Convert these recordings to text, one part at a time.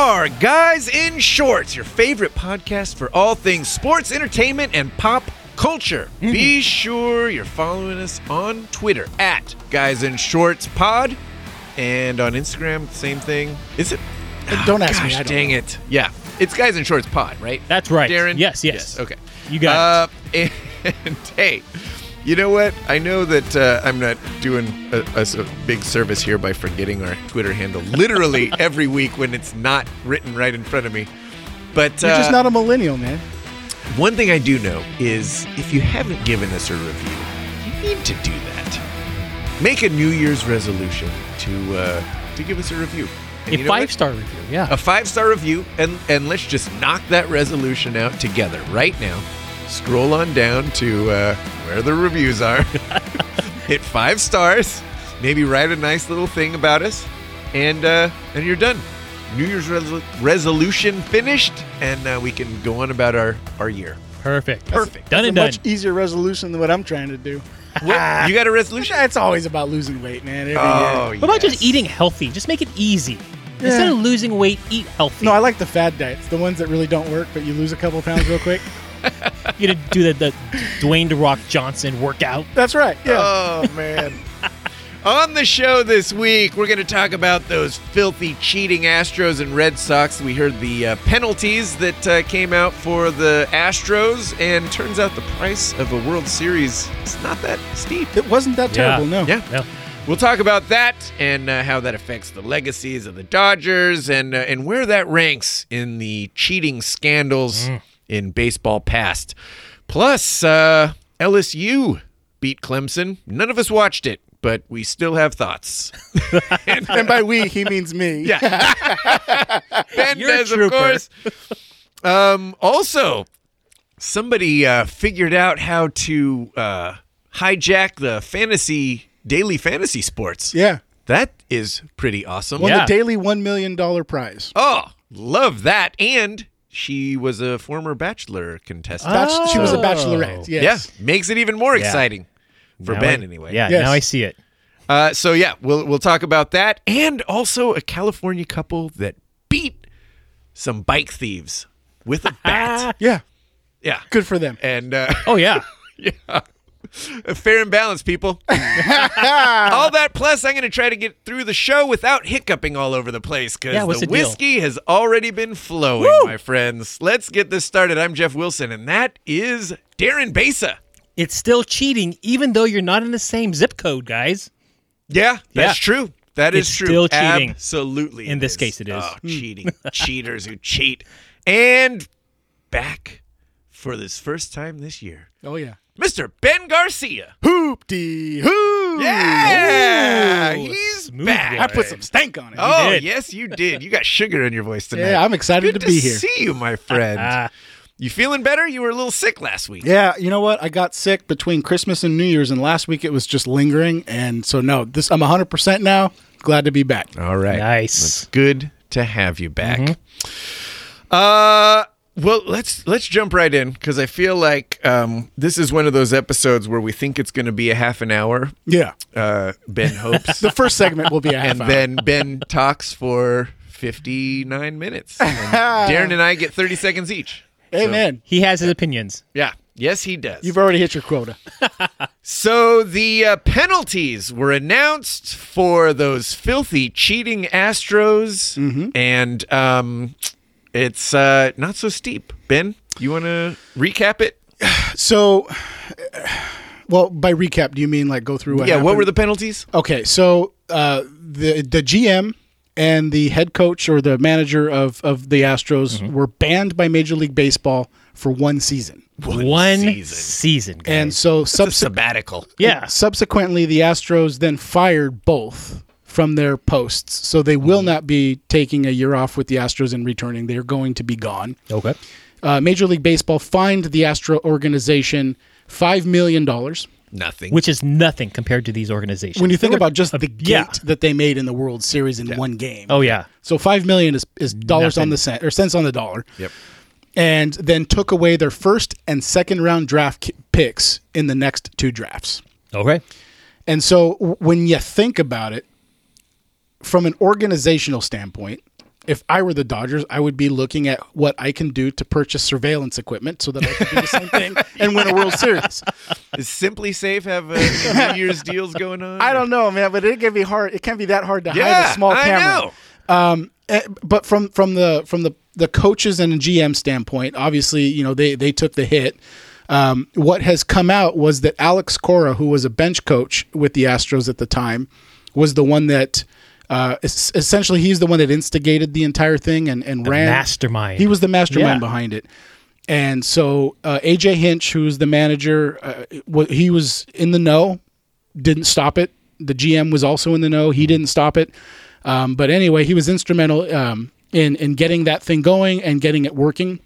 Are Guys in Shorts, your favorite podcast for all things sports, entertainment, and pop culture. Be sure you're following us on Twitter at Guys in Shorts Pod and on Instagram, same thing. Is it? Don't ask me, Gosh, I don't dang know. it. Yeah, it's Guys in Shorts Pod, right? That's right. Darren? Yes, yes. yes. Okay. You got uh, And, hey, you know what? I know that uh, I'm not doing a, us a big service here by forgetting our Twitter handle literally every week when it's not written right in front of me. But You're uh, just not a millennial, man. one thing I do know is if you haven't given us a review, you need to do that. Make a New Year's resolution to uh, to give us a review. And a you know what? five star review. Yeah. a five star review, and and let's just knock that resolution out together right now. Scroll on down to uh, where the reviews are. Hit five stars. Maybe write a nice little thing about us, and uh, and you're done. New Year's resol- resolution finished, and uh, we can go on about our our year. Perfect. Perfect. Done It's a and done. much easier resolution than what I'm trying to do. What? you got a resolution? It's always about losing weight, man. Every Oh, year. What about yes. just eating healthy? Just make it easy. Instead of losing weight, eat healthy. No, I like the fad diets, the ones that really don't work, but you lose a couple pounds real quick. you to do the, the Dwayne the Rock Johnson workout. That's right. Yeah. Oh man. On the show this week, we're going to talk about those filthy, cheating Astros and Red Sox. We heard the uh, penalties that uh, came out for the Astros, and turns out the price of a World Series is not that steep. it wasn't that terrible, no. Yeah. Yeah. We'll talk about that and uh, how that affects the legacies of the Dodgers and uh, and where that ranks in the cheating scandals in baseball past. Plus, uh, LSU beat Clemson. None of us watched it, but we still have thoughts. And by we, he means me. Yeah. ben You're a does, of course. Um, also, somebody uh, figured out how to uh, hijack the fantasy daily fantasy sports. Yeah. That is pretty awesome. Won Yeah. the daily $1 million prize. Oh, love that. And she was a former bachelor contestant. Bach- She was a Oh. bachelorette. Yes. Yeah, makes it even more Yeah. exciting for Now Ben I- anyway. Yeah, Yes. now I see it. Uh, so yeah, we'll we'll talk about that, and also a California couple that beat some bike thieves with a bat. Yeah. yeah, Good for them. and uh, Oh, yeah. yeah, fair and balanced, people. all that plus, I'm going to try to get through the show without hiccuping all over the place because Yeah, the the whiskey has already been flowing, my friends. Let's get this started. I'm Jeff Wilson, and that is Darren Besa. It's still cheating, even though you're not in the same zip code, guys. Yeah, that's Yeah. true. That is It's true. still cheating. Absolutely. In this is. case, it is. Oh, hmm. cheating. Cheaters who cheat. And back for this first time this year, Oh, yeah. Mr. Ben Garcia. Hoop-dee hoo. Yeah, Ooh, he's smooth back. I put some stank on it. Oh, did. yes, you did. You got sugar in your voice tonight. Yeah, I'm excited Good to be here. see you, my friend. You feeling better? You were a little sick last week. Yeah, you know what? I got sick between Christmas and New Year's, and last week it was just lingering. And so, no, this I'm 100% now. Glad to be back. All right. Nice. It's good to have you back. Mm-hmm. Uh well, let's let's jump right in because I feel like um, this is one of those episodes where we think it's going to be a half an hour. Yeah. Uh, ben hopes, The first segment will be a half and hour. then Ben talks for fifty nine minutes. And Darren and I get thirty seconds each. Amen. man, He has his opinions. Yeah, yes, he does. you've already hit your quota. So the uh, penalties were announced for those filthy cheating Astros, Mm-hmm. and um, it's uh, not so steep. Ben, you want to recap it? So, well, by recap, do you mean like go through what yeah. What were the penalties? Okay, so uh, the the GM and the head coach or the manager of, of the Astros Mm-hmm. were banned by Major League Baseball for one season. One, season. season. guys. And so It's subse- sabbatical. yeah. subsequently, the Astros then fired both from their posts. So they will not be taking a year off with the Astros and returning. They're going to be gone. Okay. Uh, Major League Baseball fined the Astro organization $5 million. Nothing. Which is nothing compared to these organizations. When you think about just the gate yeah. that they made in the World Series in one game. Oh, yeah. So five million is, is dollars on the cent or cents on the dollar. Yep. And then took away their first and second round draft picks in the next two drafts. Okay. And so when you think about it, from an organizational standpoint, if I were the Dodgers, I would be looking at what I can do to purchase surveillance equipment so that I can do the same thing and win a World Series. Does SimpliSafe have uh, any New Year's deals going on? I don't know, man, but it can be hard. It can't be that hard to hide Yeah, a small I camera. know. Um, eh, but from from the from the the coaches and GM standpoint, obviously, you know they they took the hit. Um, what has come out was that Alex Cora, who was a bench coach with the Astros at the time, was the one that uh, es- essentially he's the one that instigated the entire thing and and ran mastermind. He was the mastermind Yeah. behind it. And so uh, AJ Hinch, who's the manager, uh, he was in the know, didn't stop it. The GM was also in the know. He didn't stop it. Um, but anyway, he was instrumental um, in in getting that thing going and getting it working.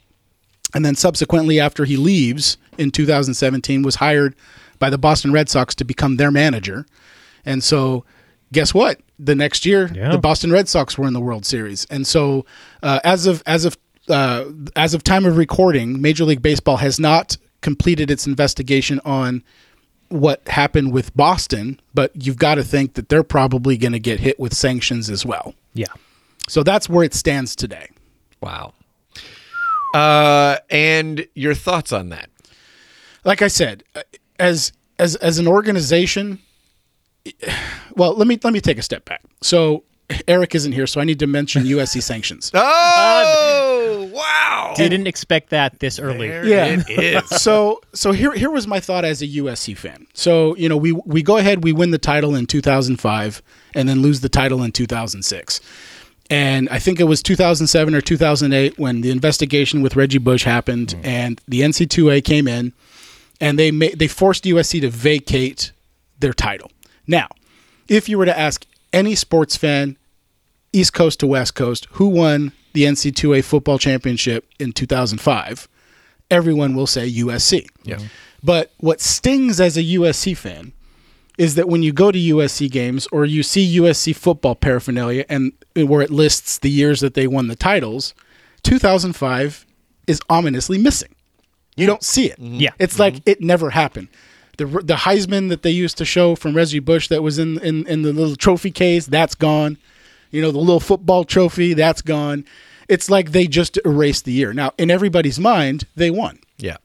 And then subsequently, after he leaves in 2017, was hired by the Boston Red Sox to become their manager. And so, guess what? The next year, Yeah. the Boston Red Sox were in the World Series. And so, uh, as of as of uh, as of time of recording, Major League Baseball has not completed its investigation on what happened with Boston, but you've got to think that they're probably going to get hit with sanctions as well. yeah. So that's where it stands today. Wow. Uh, and your thoughts on that? like I said, uh, as as as an organization, well, let me let me take a step back. So Eric isn't here, so I need to mention USC sanctions. Oh, oh, wow. Didn't expect that this early. There Yeah. it is. so so here here was my thought as a USC fan. So you know we we go ahead we win the title in 2005 and then lose the title in 2006. And I think it was 2007 or 2008 when the investigation with Reggie Bush happened mm. and the NCAA came in and they ma- they forced USC to vacate their title. Now, if you were to ask any sports fan East Coast to West Coast who won the NCAA football championship in 2005, everyone will say USC. Yeah. But what stings as a USC fan is that when you go to USC games or you see USC football paraphernalia and where it lists the years that they won the titles, 2005 is ominously missing. You don't see it. Mm-hmm. Yeah. It's like mm-hmm. it never happened. The the Heisman that they used to show from Reggie Bush that was in, in in the little trophy case, that's gone. You know, the little football trophy, that's gone. It's like they just erased the year. Now, in everybody's mind, they won. Yeah.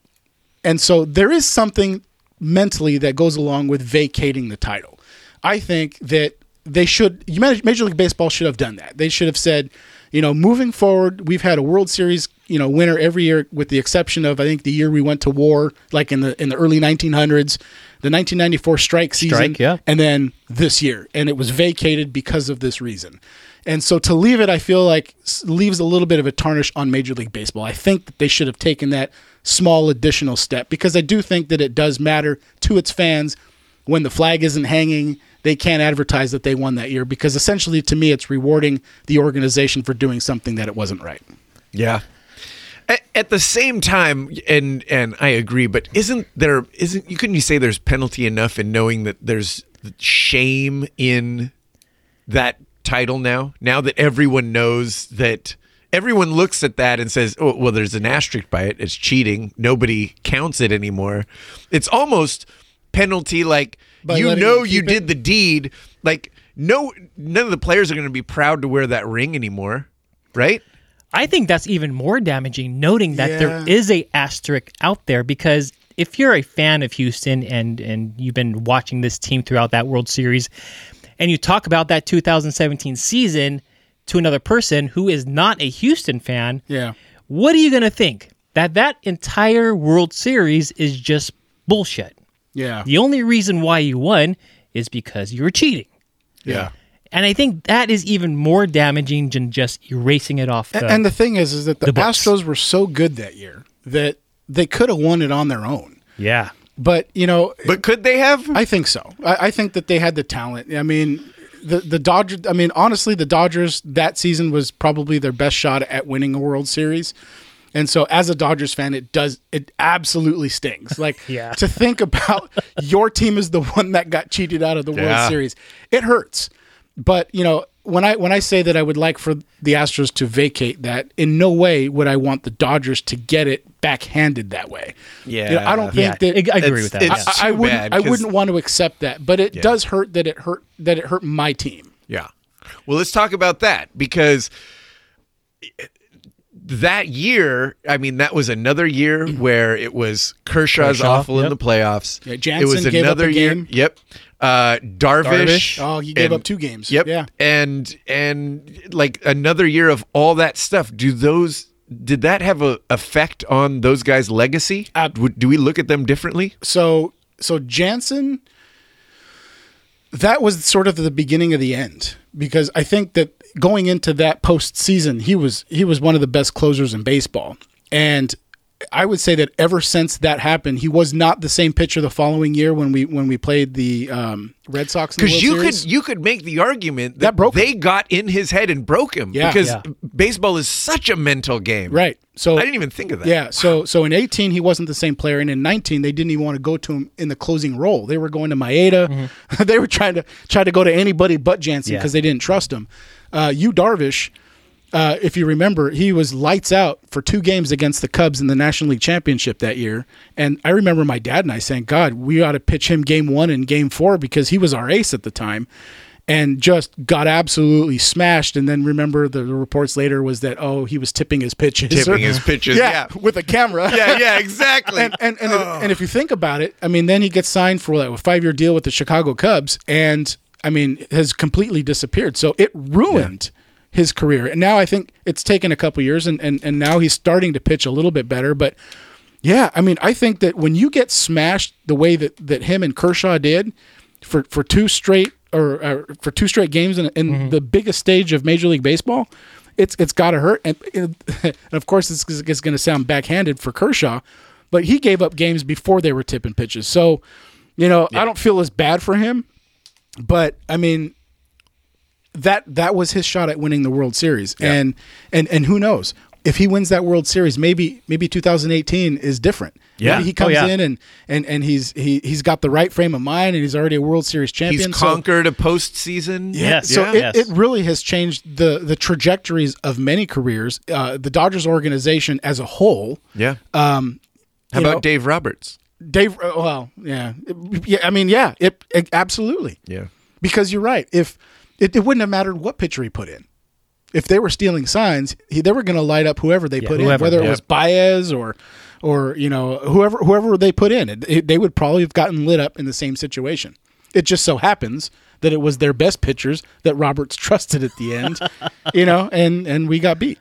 And so there is something mentally that goes along with vacating the title. I think that they should you Major League Baseball should have done that. They should have said, you know, moving forward, we've had a World Series, you know, winner every year with the exception of I think the year we went to war like in the in the early 1900s, the 1994 strike season Strike, yeah. and then this year and it was vacated because of this reason. And so to leave it, I feel like leaves a little bit of a tarnish on Major League Baseball. I think that they should have taken that small additional step because I do think that it does matter to its fans when the flag isn't hanging. They can't advertise that they won that year because essentially, to me, it's rewarding the organization for doing something that it wasn't right. Yeah. At, at the same time, and and I agree, but isn't there isn't you couldn't you say there's penalty enough in knowing that there's shame in that title now? Now that everyone knows that everyone looks at that and says, "Oh, well, there's an asterisk by it. It's cheating. Nobody counts it anymore." It's almost penalty like By you know you it? did the deed. Like no, none of the players are going to be proud to wear that ring anymore, right? I think that's even more damaging, noting that Yeah. there is a asterisk out there because if you're a fan of Houston and and you've been watching this team throughout that World Series, and you talk about that 2017 season to another person who is not a Houston fan, Yeah. what are you going to think? That that entire World Series is just bullshit. Yeah. The only reason why you won is because you were cheating. Yeah. And I think that is even more damaging than just erasing it off the. and the thing is, is that the, the books. Astros were so good that year that they could have won it on their own. yeah. But you know, But could they have? I think so. I, I think that they had the talent. I mean, the the Dodgers. I mean, honestly, the Dodgers that season was probably their best shot at winning a World Series. And so, as a Dodgers fan, it does it absolutely stings. Like Yeah. to think about your team is the one that got cheated out of the Yeah. World Series. It hurts. But you know, when I when I say that I would like for the Astros to vacate that, in no way would I want the Dodgers to get it backhanded that way. You know, I don't think Yeah, that I agree It's- with that. it's- yeah. I, I too wouldn't. bad, I 'cause- wouldn't want to accept that, but it does hurt that it hurt that it hurt my team. Yeah. Well, let's talk about that because that year, I mean, that was another year where it was Kershaw's Kershaw, awful in the playoffs. Yeah, it was gave up another a year. game. Yep. Uh, Darvish. Darvish. Oh, he gave and- up two games. Yep. Yeah. And and like another year of all that stuff. Do those did that have a effect on those guys' legacy? Uh, Would- do we look at them differently? So so Jansen that was sort of the beginning of the end because I think that going into that postseason, he was he was one of the best closers in baseball. And I would say that ever since that happened, he was not the same pitcher the following year when we when we played the um, Red Sox. Because you Series. could you could make the argument that, That broke they got in his head and broke him. Yeah. because Yeah. baseball is such a mental game. right. So I didn't even think of that. Yeah, so so in 18 he wasn't the same player, and in 19 they didn't even want to go to him in the closing role. They were going to Maeda. they were trying to try to go to anybody but Jansen Yeah. because they didn't trust him. Uh, you Darvish, uh, if you remember, he was lights out for two games against the Cubs in the National League Championship that year. And I remember my dad and I saying, "God, we ought to pitch him Game One and Game Four because he was our ace at the time." And just got absolutely smashed. And then remember the reports later was that oh he was tipping his pitches, Tipping his pitches, yeah, yeah. with a camera. Yeah, yeah, exactly. and and and, if, and if you think about it, I mean, then he gets signed for like a five year deal with the Chicago Cubs, and I mean, has completely disappeared. So it ruined his career. And now I think it's taken a couple years, and and and now he's starting to pitch a little bit better. But yeah, I mean, I think that when you get smashed the way that that him and Kershaw did for for two straight or, or for two straight games in, in mm-hmm. the biggest stage of Major League Baseball. It's, it's got to hurt, and, and of course it's, it's going to sound backhanded for Kershaw, but he gave up games before they were tipping pitches. So, you know, I don't feel as bad for him, but I mean, that that was his shot at winning the World Series, and and and who knows if he wins that World Series, maybe maybe 2018 is different. Yeah. maybe he Oh, comes yeah. in and and and he's he he's got the right frame of mind, and he's already a World Series champion. He's so- conquered a postseason. Yes. so Yeah. it, Yes. it really has changed the the trajectories of many careers. Uh, the Dodgers organization as a whole. Yeah. Um, How about know, Dave Roberts? Dave? uh, Well, yeah, yeah. I mean, yeah, it, it absolutely Yeah. because you're right. If it, it wouldn't have mattered what pitcher he put in. If they were stealing signs, he, they were going to light up whoever they put in, whoever, whether it was Baez or, or you know whoever whoever they put in. It, it- they would probably have gotten lit up in the same situation. It just so happens that it was their best pitchers that Roberts trusted at the end, you know, and and we got beat.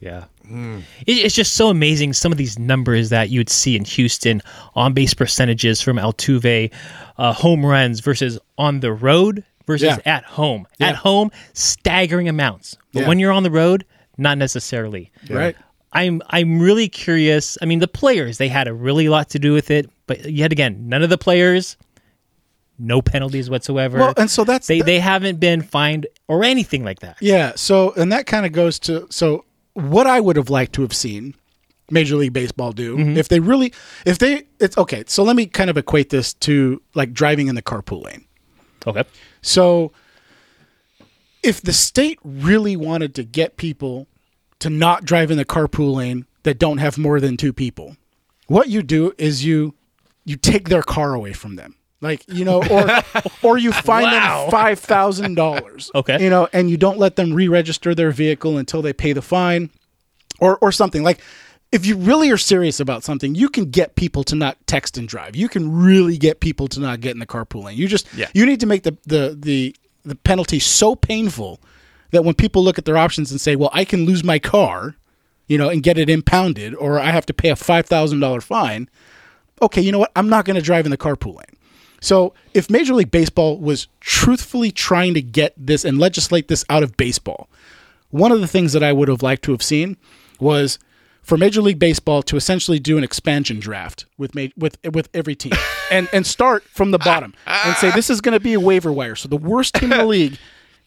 Yeah. It, it's just so amazing some of these numbers that you would see in Houston on base percentages from Altuve, uh, home runs versus on the road versus Yeah. at home. Yeah. At home, staggering amounts. But Yeah. when you're on the road, not necessarily. Right. I'm I'm really curious. I mean, the players they had a really lot to do with it, but yet again, none of the players, no penalties whatsoever. Well, and so that's they that- they haven't been fined or anything like that. Yeah. So, and that kind of goes to so what I would have liked to have seen Major League Baseball do Mm-hmm. if they really, if they, it's okay. So let me kind of equate this to like driving in the carpool lane. Okay. So if the state really wanted to get people to not drive in the carpool lane that don't have more than two people, what you do is you you take their car away from them. Like, you know, or or you fine Wow. them five thousand dollars. Okay. You know, and you don't let them re register their vehicle until they pay the fine or or something. Like if you really are serious about something, you can get people to not text and drive. You can really get people to not get in the carpool lane. You just Yeah. you need to make the the the the penalty so painful that when people look at their options and say, "Well, I can lose my car," you know, and get it impounded, or I have to pay a five thousand dollar fine. Okay, you know what? I'm not going to drive in the carpool lane. So, if Major League Baseball was truthfully trying to get this and legislate this out of baseball, one of the things that I would have liked to have seen was for Major League Baseball to essentially do an expansion draft with with with every team and and start from the bottom and say this is going to be a waiver wire. So the worst team in the league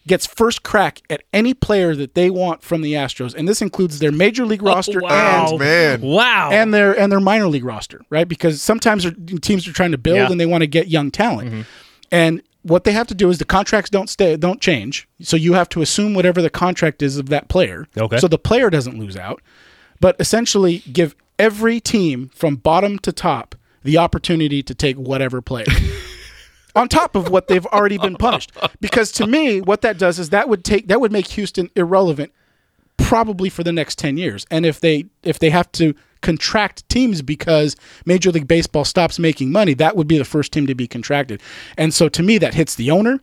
gets first crack at any player that they want from the Astros, and this includes their Major League oh, roster wow. and man. Wow. and their and their minor league roster, right? Because sometimes teams are trying to build Yeah. and they want to get young talent. Mm-hmm. And what they have to do is the contracts don't stay don't change. So you have to assume whatever the contract is of that player. Okay. So the player doesn't lose out. But essentially give every team from bottom to top the opportunity to take whatever player. on top of what they've already been punished. Because to me, what that does is that would take that would make Houston irrelevant probably for the next 10 years. And if they if they have to contract teams because Major League Baseball stops making money, that would be the first team to be contracted. And so to me that hits the owner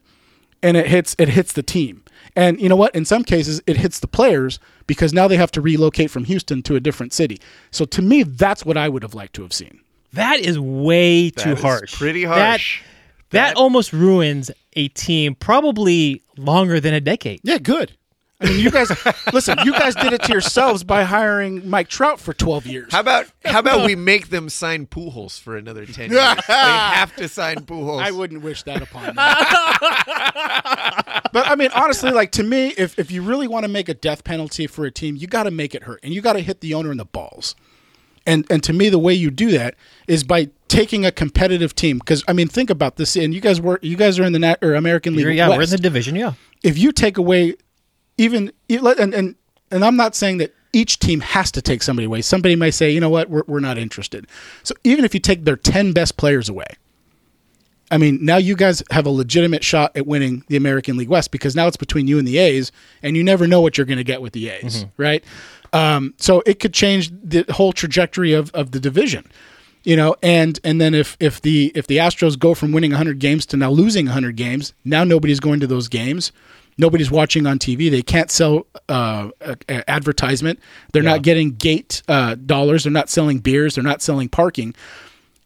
and it hits it hits the team. And you know what? In some cases it hits the players because now they have to relocate from Houston to a different city. So to me that's what I would have liked to have seen. That is way too is harsh. pretty That- harsh. That, almost ruins a team probably longer than a decade. Yeah, good. I mean, you guys listen. You guys did it to yourselves by hiring Mike Trout for twelve years. How about how about we make them sign Pujols for another ten years? they have to sign Pujols. I wouldn't wish that upon them. but I mean, honestly, like to me, if if you really want to make a death penalty for a team, you got to make it hurt, and you got to hit the owner in the balls. And and to me, the way you do that is by taking a competitive team. Because I mean, think about this. And you guys were you guys are in the Nat, or American League. yeah, we're in the division. Yeah. if you take away even and and and I'm not saying that each team has to take somebody away. Somebody may say, you know what, we're, we're not interested. So even if you take their 10 best players away, I mean, now you guys have a legitimate shot at winning the American League West because now it's between you and the A's, and you never know what you're going to get with the A's, right? Um, so it could change the whole trajectory of, of the division, you know. And and then if if the if the Astros go from winning 100 games to now losing 100 games, now nobody's going to those games. Nobody's watching on TV. They can't sell uh, a- a- advertisement. They're not getting gate uh, dollars. They're not selling beers. They're not selling parking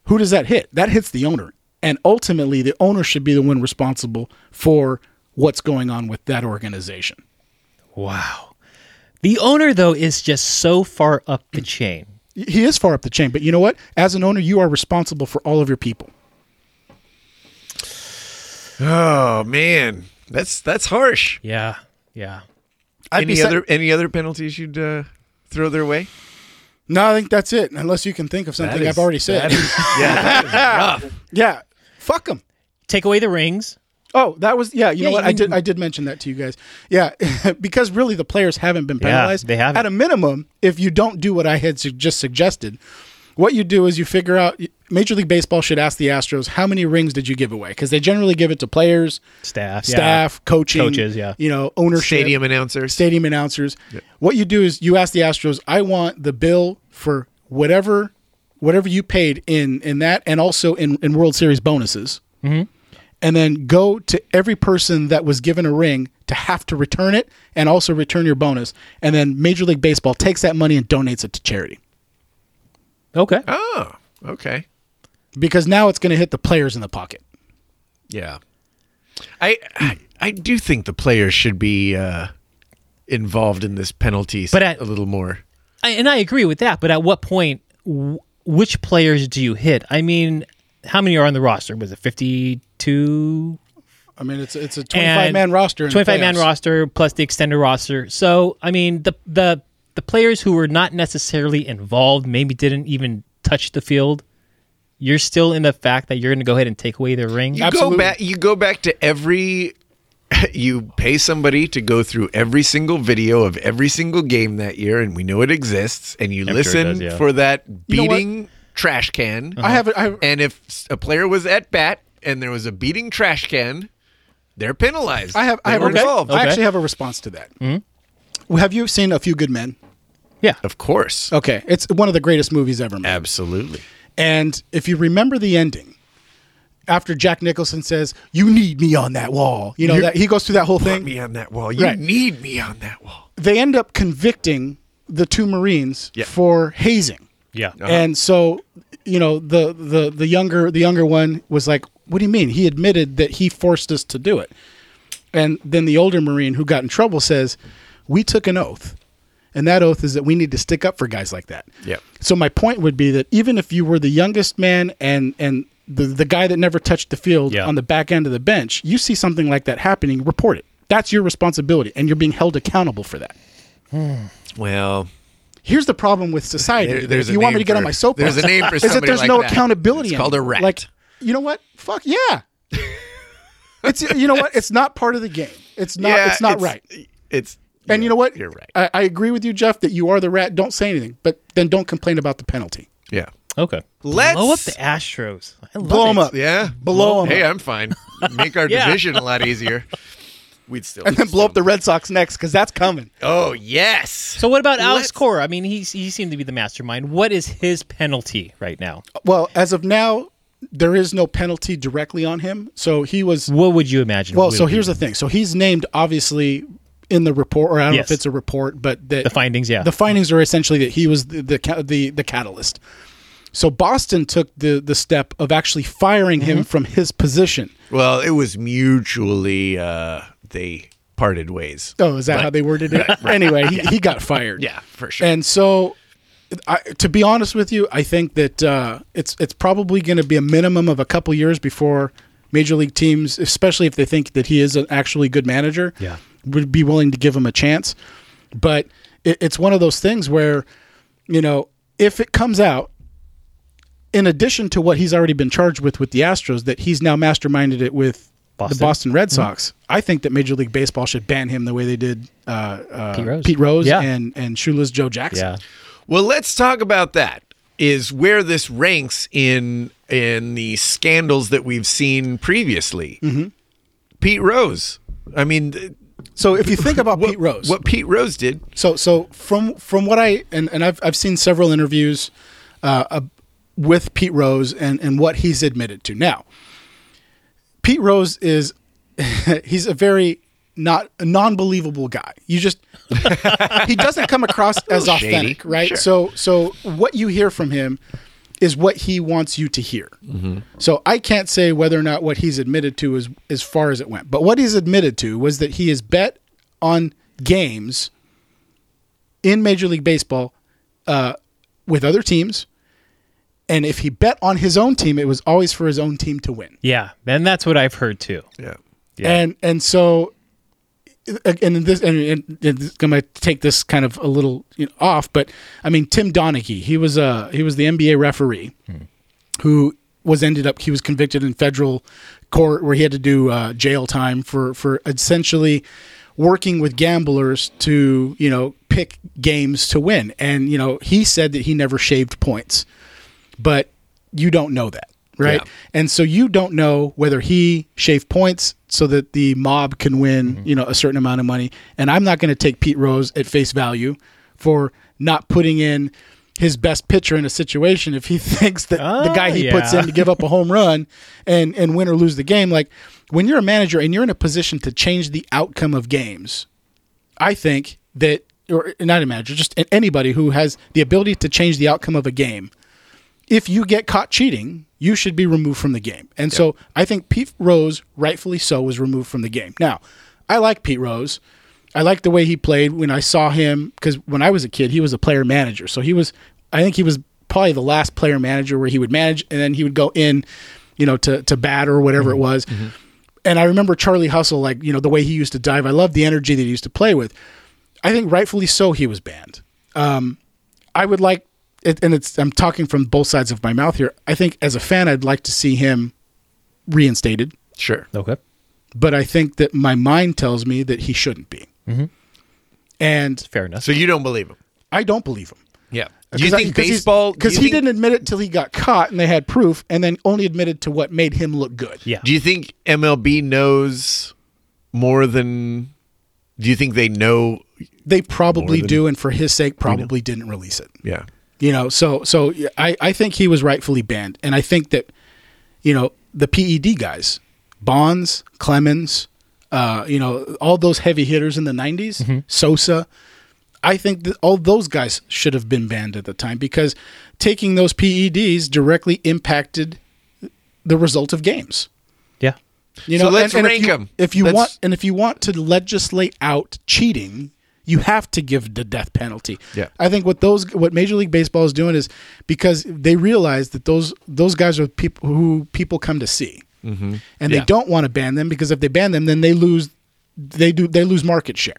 who does that hit? That hits the owner. And ultimately, the owner should be the one responsible for what's going on with that organization. Wow. The owner, though, is just so far up the chain. He is far up the chain, but you know what? As an owner, you are responsible for all of your people. oh man, that's that's harsh. Yeah. Yeah. I'd be any sa- other any other penalties you'd uh, throw their way? No, I think that's it. Unless you can think of something That I've already said. that is- yeah, that is rough. yeah, fuck them. Take away the rings. Oh, that was yeah. You Yeah, know what? you I did. I did mention that to you guys. Yeah, because really the players haven't been Yeah, penalized. they haven't. At a minimum, if you don't do what I had su- just suggested, what you do is you figure out. Major League Baseball should ask the Astros how many rings did you give away because they generally give it to players, Staff. yeah. staff, coaching, Coaches, yeah. you know, ownership, Stadium announcers. stadium announcers. What you do is you ask the Astros, I want the bill for whatever whatever you paid in in that and also in, in World Series bonuses. Mm-hmm. And then go to every person that was given a ring to have to return it and also return your bonus. And then Major League Baseball takes that money and donates it to charity. Okay. Oh, okay. Because now it's going to hit the players in the pocket. Yeah. I, I I do think the players should be uh, involved in this penalty But at- a little more. I, and I agree with that. But at what point, w- which players do you hit? I mean, how many are on the roster? Was it 52? I mean, it's it's a twenty-five man roster. 25 man roster plus the extended roster. So, I mean, the, the, the players who were not necessarily involved, maybe didn't even touch the field. You're still in the fact that you're going to go ahead and take away their ring. You Absolutely. go back. You go back to every. You pay somebody to go through every single video of every single game that year, and we know it exists. And you sure it listen does, yeah. for that You know what? beating trash can. I have, I have And if a player was at bat and there was a beating trash can, they're penalized. I have, I They have, were a, involved. I Okay. actually have a response to that. Mm-hmm. Well, Have you seen A Few Good Men? yeah. Of course, Okay, it's one of the greatest movies ever made. absolutely. And if you remember the ending, after Jack Nicholson says, "You need me on that wall," you know that he goes through that whole Put thing. me on that wall. You Right. need me on that wall. They end up convicting the two Marines Yeah. for hazing. Yeah. Uh-huh. And so, you know, the the the younger the younger one was like, "What do you mean?" He admitted that he forced us to do it. And then the older Marine who got in trouble says, "We took an oath." And that oath is that we need to stick up for guys like that. Yep. So my point would be that even if you were the youngest man and and the the guy that never touched the field Yeah. on the back end of the bench, you see something like that happening, report it. That's your responsibility, and you're being held accountable for that. Well, Here's the problem with society. There- there's if a you want me to get for- on my soapbox, there's a name for somebody is that there's like no that. accountability. It's called a rat. Like, you know what? Fuck yeah. it's you know what? It's not part of the game. It's not. yeah, it's not right. It's And you know what? You're right. I, I agree with you, Jeff, that you are the rat. Don't say anything, but then don't complain about the penalty. yeah. Okay. Let's- blow up the Astros. I love Blow 'em it. up. Yeah. Blow 'em Hey, up. Hey, I'm fine. Make our Yeah. division a lot easier. we'd still and then blow up the Red Sox next because that's coming. Oh yes. So what about Alex Let's- Cora? I mean, he's he seemed to be the mastermind. What is his penalty right now? Well, as of now, there is no penalty directly on him. So he was What would you imagine? well. would So be here's the thing. So he's named obviously in the report, or I don't Yes. know if it's a report, but that the findings. Yeah, the findings are essentially that he was the the the, the catalyst. So Boston took the the step of actually firing Mm-hmm. him from his position. Well, it was mutually uh, they parted ways. Oh, is that how they worded it? Anyway, he, he got fired. Yeah, for sure. And so, I, to be honest with you, I think that uh, it's it's probably going to be a minimum of a couple years before major league teams, especially if they think that he is an actually good manager, Yeah. would be willing to give him a chance. But it, it's one of those things where, you know, if it comes out, in addition to what he's already been charged with with the Astros, that he's now masterminded it with Boston. the Boston Red Sox, I think that Major League Baseball should ban him the way they did uh, uh, Pete Rose. Pete Rose Yeah. and and Shoeless Joe Jackson. yeah. Well, let's talk about that. Is where this ranks in in the scandals that we've seen previously. Mm-hmm. Pete Rose. I mean, So if you think about what, Pete Rose, what Pete Rose did. so so from from what I and, and I've I've seen several interviews uh, uh, with Pete Rose and and what he's admitted to. Now, Pete Rose is he's a very not a non-believable guy. You just he doesn't come across as little shady, authentic, right? sure. So so what you hear from him is what he wants you to hear. So I can't say whether or not what he's admitted to is as far as it went. But what he's admitted to was that he has bet on games in Major League Baseball uh, with other teams. And if he bet on his own team, it was always for his own team to win. Yeah, and that's what I've heard too. Yeah. Yeah. And and so and this and, and, and I'm going to take this kind of a little you know, off, but I mean Tim Donaghy, he was uh he was the NBA referee who was ended up he was convicted in federal court where he had to do uh, jail time for for essentially working with gamblers to you know pick games to win. And you know he said that he never shaved points but you don't know that right Yeah. and so you don't know whether he shaved points so that the mob can win Mm-hmm. you know a certain amount of money and i'm not going to take pete rose at face value for not putting in his best pitcher in a situation if he thinks that the Oh, guy he puts in to give up a home run and and win or lose the game like when you're a manager and you're in a position to change the outcome of games I think that, or not a manager, just anybody who has the ability to change the outcome of a game, if you get caught cheating, you should be removed from the game. And so I think Pete Rose, rightfully so, was removed from the game. Now, I like Pete Rose. I like the way he played when I saw him, because when I was a kid, he was a player manager. So he was, I think he was probably the last player manager where he would manage and then he would go in, you know, to, to bat or whatever it was. And I remember Charlie Hustle, like, you know, the way he used to dive. I love the energy that he used to play with. I think rightfully so he was banned. Um, I would like, it, and it's I'm talking from both sides of my mouth here. I think as a fan, I'd like to see him reinstated, Sure. Okay. but I think that my mind tells me that he shouldn't be. Mm-hmm. And Fair enough. So you don't believe him? I don't believe him. Yeah. Do you think baseball? Because he think- didn't admit it till he got caught, and they had proof, and then only admitted to what made him look good. yeah. Do you think MLB knows more than? Do you think they know? They probably than- do, and for his sake, probably didn't release it. Yeah. You know, so so I I think he was rightfully banned, and I think that you know the PED guys, Bonds, Clemens, uh, you know all those heavy hitters in the '90s, Sosa. I think that all those guys should have been banned at the time because taking those PEDs directly impacted the result of games. Yeah. You know, So know, let's and, and rank if you, 'em. If you Let's- want, and if you want to legislate out cheating, you have to give the death penalty. Yeah. I think what those what Major League Baseball is doing is because they realize that those those guys are people who people come to see, mm-hmm. and Yeah. they don't want to ban them because if they ban them, then they lose they do they lose market share,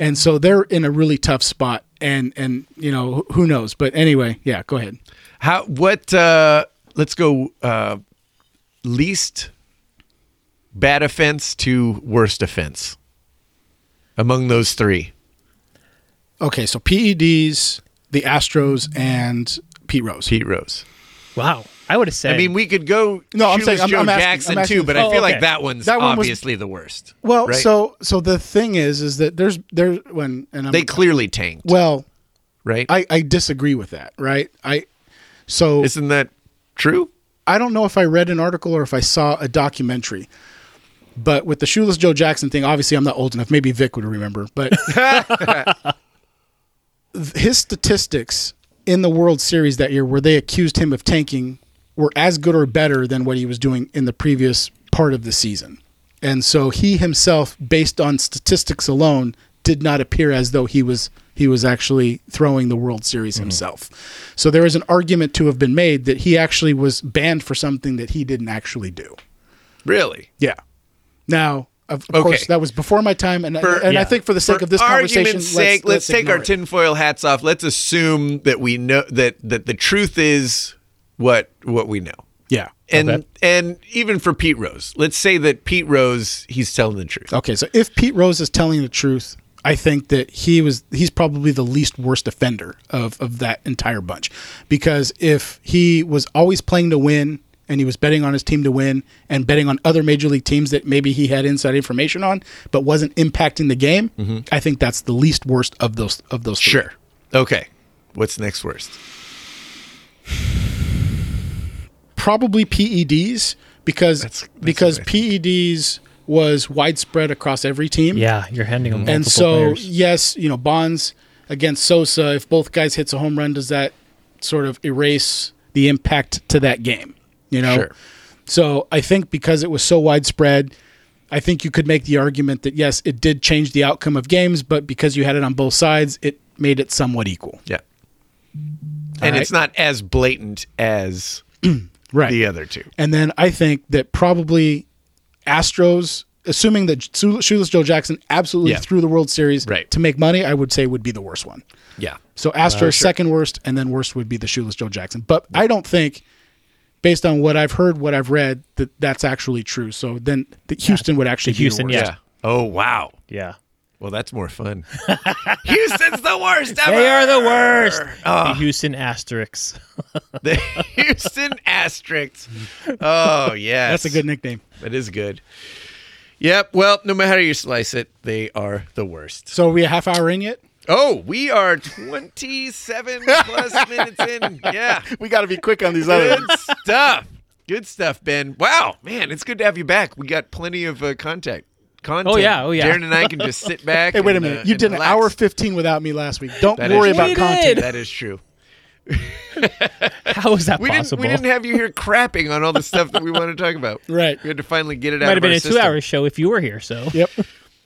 and so they're in a really tough spot. And and you know who knows, but anyway, yeah, go ahead. How? What? uh Let's go. uh Least bad offense to worst offense. Among those three. Okay, so PEDs, the Astros, and Pete Rose. Pete Rose. Wow. I would have said. I mean, we could go No, I'm saying- I'm- Joe I'm asking- Jackson I'm asking- too, but I Oh, feel like that one's That one was- obviously the worst. Well, right? so so the thing is, is that there's there's when and I'm, they clearly tanked, well, right? I I disagree with that, right? I so Isn't that true? I don't know if I read an article or if I saw a documentary. But with the shoeless Joe Jackson thing, obviously I'm not old enough. Maybe Vic would remember, but his statistics in the World Series that year, where they accused him of tanking, were as good or better than what he was doing in the previous part of the season. And so he himself, based on statistics alone, did not appear as though he was he was actually throwing the World Series mm-hmm. himself. So there is an argument to have been made that he actually was banned for something that he didn't actually do. Really? Yeah. Now, of, of Okay. course, that was before my time, and, For- and I think for the sake For of this conversation, sake, let's, take our tinfoil hats off. Let's assume that we know that that the truth is what what we know. Yeah. And Okay. and even for Pete Rose, let's say that Pete Rose he's telling the truth. Okay, so if Pete Rose is telling the truth, I think that he was he's probably the least worst offender of of that entire bunch. Because if he was always playing to win and he was betting on his team to win and betting on other major league teams that maybe he had inside information on but wasn't impacting the game, mm-hmm. I think that's the least worst of those of those three. Sure. Okay. What's next worst? probably PEDs because That's- that's because PEDs was widespread across every team. yeah, you're handing them and so players. yes, you know Bonds against Sosa. If both guys hits a home run, does that sort of erase the impact to that game? You know. Sure. So I think because it was so widespread, I think you could make the argument that yes, it did change the outcome of games, but because you had it on both sides, it made it somewhat equal. Yeah. And right. it's not as blatant as Right. the other two. And then I think that probably Astros, assuming that Shoeless Joe Jackson absolutely Yeah. threw the World Series Right. to make money, I would say would be the worst one. Yeah. So Astros uh, second worst, and then worst would be the Shoeless Joe Jackson. But I don't think, based on what I've heard, what I've read, that that's actually true. So then the Houston would actually be Houston, the worst. yeah. Yeah. Oh wow. yeah. Well, that's more fun. Houston's the worst ever. They are the worst. Oh. The Houston Asterix. The Houston Asterix. Oh yeah, That's a good nickname. That is good. Yep. Well, no matter how you slice it, they are the worst. So are we a half hour in yet? Oh, we are 27 plus minutes in. Yeah. We got to be quick on these Good stuff. Good stuff, Ben. Wow, man, it's good to have you back. We got plenty of uh, contact. Content. Oh, yeah, oh, yeah. Darren and I can just sit back. Hey, wait a and, minute. uh, you and did an hour 15 without me last week. Don't That is worry about content. That is true. How is that We didn't, possible? we didn't have you here crapping on all the stuff that we want to talk about. Right. We had to finally get it out Might have been a system. two-hour show if you were here. So Yep.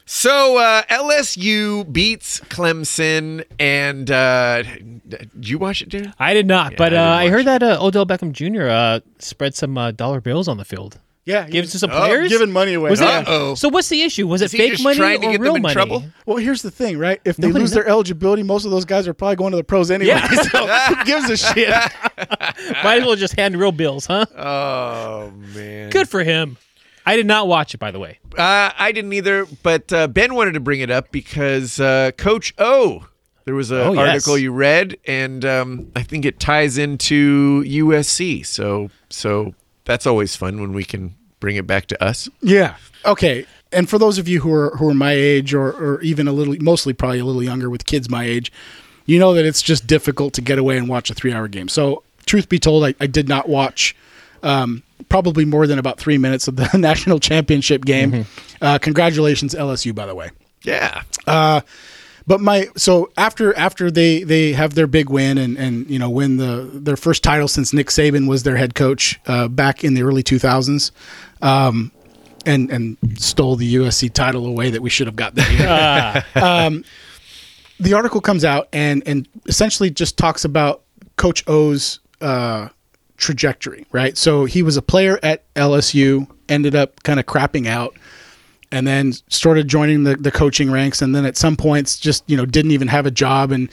So uh, LSU beats Clemson, and uh, did you watch it, Darren? I did not, but I uh, didn't I watch heard that uh, Odell Beckham Jr. Uh, spread some uh, dollar bills on the field. Yeah. Gives to some Oh, players. giving money away. Was it? Uh-oh. So what's the issue? Was Is it he fake just money trying to or get them real in money? trouble? Well, here's the thing, right? If they Nobody lose kno- their eligibility, most of those guys are probably going to the pros anyway. Yeah. so who gives a shit? Might as well just hand real bills, huh? Oh man, Good for him. I did not watch it, by the way. Uh, I didn't either, but uh, Ben wanted to bring it up because uh, Coach O. There was an Oh, yes. article you read, and um, I think it ties into USC. So, so that's always fun when we can bring it back to us. Yeah. Okay. And for those of you who are who are my age or or even a little mostly probably a little younger with kids my age, you know that it's just difficult to get away and watch a 3-hour game. So, truth be told, I, I did not watch um, probably more than about 3 minutes of the national championship game. Uh, congratulations LSU by the way. Yeah, But my so after after they they have their big win and and you know win the their first title since Nick Saban was their head coach uh, back in the early 2000s, um, and and stole the USC title away that we should have got that year. um, the article comes out and and essentially just talks about Coach O's uh, trajectory. Right, so he was a player at LSU, ended up kind of crapping out and then started joining the, the coaching ranks and then at some points just you know didn't even have a job and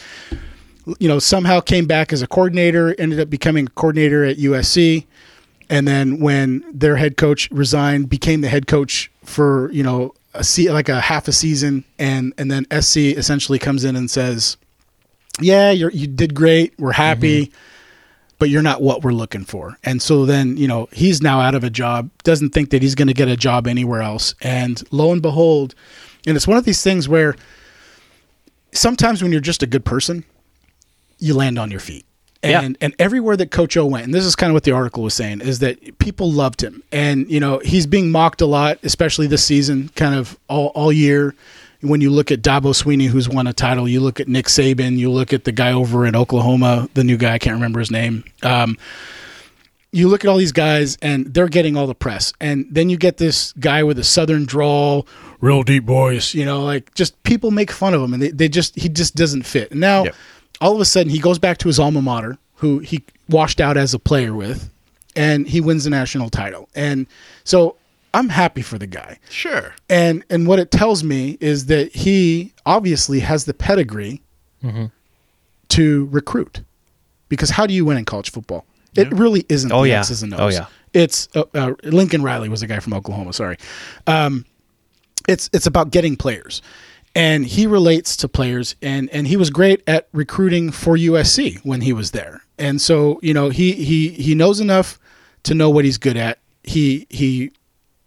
you know somehow came back as a coordinator ended up becoming a coordinator at usc and then when their head coach resigned became the head coach for you know a se- like a half a season and and then sc essentially comes in and says yeah you're, you did great we're happy mm-hmm. But you're not what we're looking for. And so then, you know, he's now out of a job, doesn't think that he's going to get a job anywhere else. And lo and behold, and it's one of these things where sometimes when you're just a good person, you land on your feet. Yeah. And and everywhere that Coach O went, and this is kind of what the article was saying, is that people loved him. And, you know, he's being mocked a lot, especially this season, kind of all, all year. When you look at Dabo Swinney, who's won a title, you look at Nick Saban, you look at the guy over in Oklahoma, the new guy, I can't remember his name. Um, you look at all these guys and they're getting all the press. And then you get this guy with a southern drawl, real deep voice, you know, like just people make fun of him and they, they just, he just doesn't fit. And now Yep. all of a sudden he goes back to his alma mater, who he washed out as a player with, and he wins the national title. And so I'm happy for the guy. Sure. And and what it tells me is that he obviously has the pedigree to recruit. Because how do you win in college football? It really isn't Oh, yeah. X's and O's. Oh, yeah. It's uh, uh, Lincoln Riley was a guy from Oklahoma. Sorry, um, it's it's about getting players, and he relates to players, and and he was great at recruiting for USC when he was there, and so you know he he he knows enough to know what he's good at. He he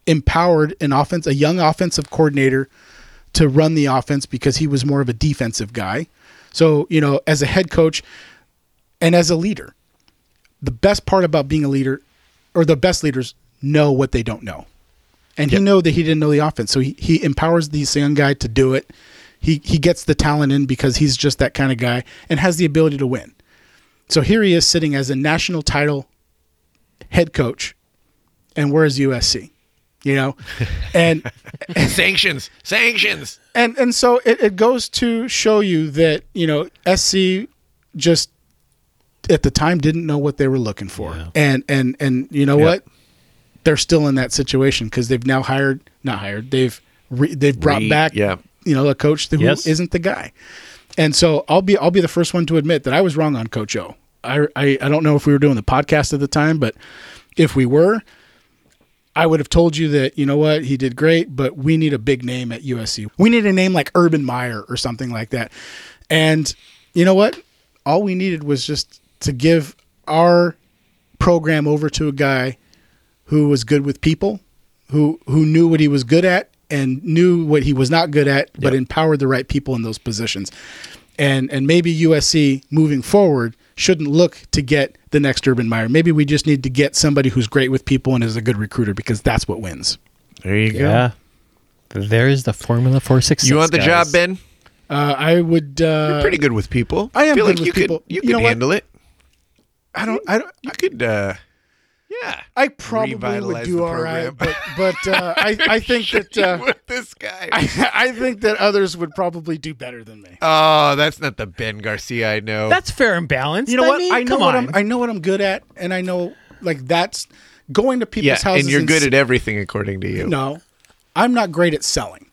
empowered an offense, a young offensive coordinator, to run the offense because he was more of a defensive guy. So you know, as a head coach and as a leader, the best part about being a leader, or the best leaders, know what they don't know. And he Yep. knew that he didn't know the offense, so he, he empowers this young guy to do it. He he gets the talent in because he's just that kind of guy and has the ability to win. So here he is sitting as a national title head coach, and where's USC? You know, and sanctions. Sanctions. and and so it, it goes to show you that you know SC just at the time didn't know what they were looking for, and and and you know Yep. what, they're still in that situation because they've now hired not hired they've re, they've brought Re- back yeah. you know a coach who Yes. not the guy, and so I'll be I'll be the first one to admit that I was wrong on Coach O. I I, I don't know if we were doing the podcast at the time, but if we were. I would have told you that, you know what, he did great, but we need a big name at USC. We need a name like Urban Meyer or something like that. And you know what? All we needed was just to give our program over to a guy who was good with people, who who knew what he was good at and knew what he was not good at, but Yep. empowered the right people in those positions. And and maybe USC moving forward shouldn't look to get the next Urban Meyer. Maybe we just need to get somebody who's great with people and is a good recruiter because that's what wins. There you go. There's the formula for success. You want the guys. job, Ben? Uh, I would. Uh, You're pretty good with people. I am feel good like with you people. Could, you You could know what? handle it. I don't. I don't. You could. uh Yeah. I probably would do all right, but but uh, I I think that uh, with this guy. I, I think that others would probably do better than me. oh, that's not the Ben Garcia I know. That's fair and balanced. You know what? mean, I know come what on. I'm. I know what I'm good at, and I know like that's going to people's yeah, houses. and you're good s- at everything according to you. No, I'm not great at selling.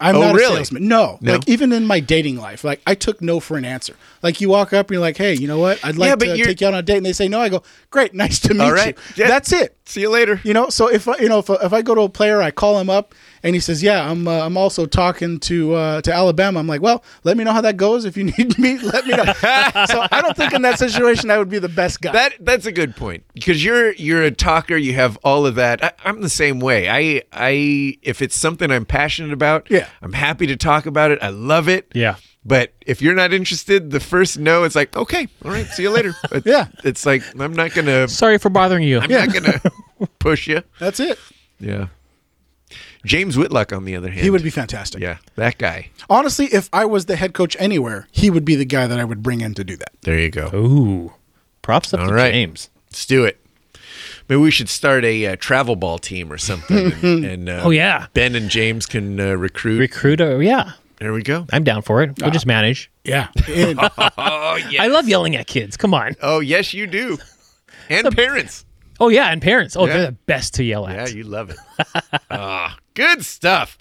I'm Oh, not really? a salesman. No. No? like even in my dating life, like I took no for an answer. Like you walk up and you're like, "Hey, you know what? I'd like Yeah, to you're- take you out on a date," and they say no. I go, "Great, nice to meet All right. you." Yeah. That's it. See you later. You know, so if I- you know if, if I go to a player, I call him up and he says, "Yeah, I'm uh, I'm also talking to uh, to Alabama." I'm like, "Well, let me know how that goes. If you need me, let me know." so I don't think in that situation I would be the best guy. That that's a good point because you're you're a talker. You have all of that. I, I'm the same way. I I if it's something I'm passionate about, Yeah. I'm happy to talk about it. I love it. Yeah. But if you're not interested, the first no, it's like okay, all right, see you later. But Yeah. it's like I'm not gonna Sorry for bothering you. I'm not gonna push you. That's it. Yeah. James Whitlock, on the other hand, He would be fantastic. yeah, that guy. Honestly, if I was the head coach anywhere, he would be the guy that I would bring in to do that. There you go. Ooh. Props up All to right. James. Let's do it. Maybe we should start a uh, travel ball team or something. and, and uh, Oh, yeah. Ben and James can uh, recruit. Recruiter, yeah. There we go. I'm down for it. We'll just manage. Yeah. And- Oh yeah. I love yelling at kids. Come on. oh yes, you do. And parents. Oh yeah, and parents. Oh, Yeah. they're the best to yell at. Yeah, you love it. Ah, good stuff.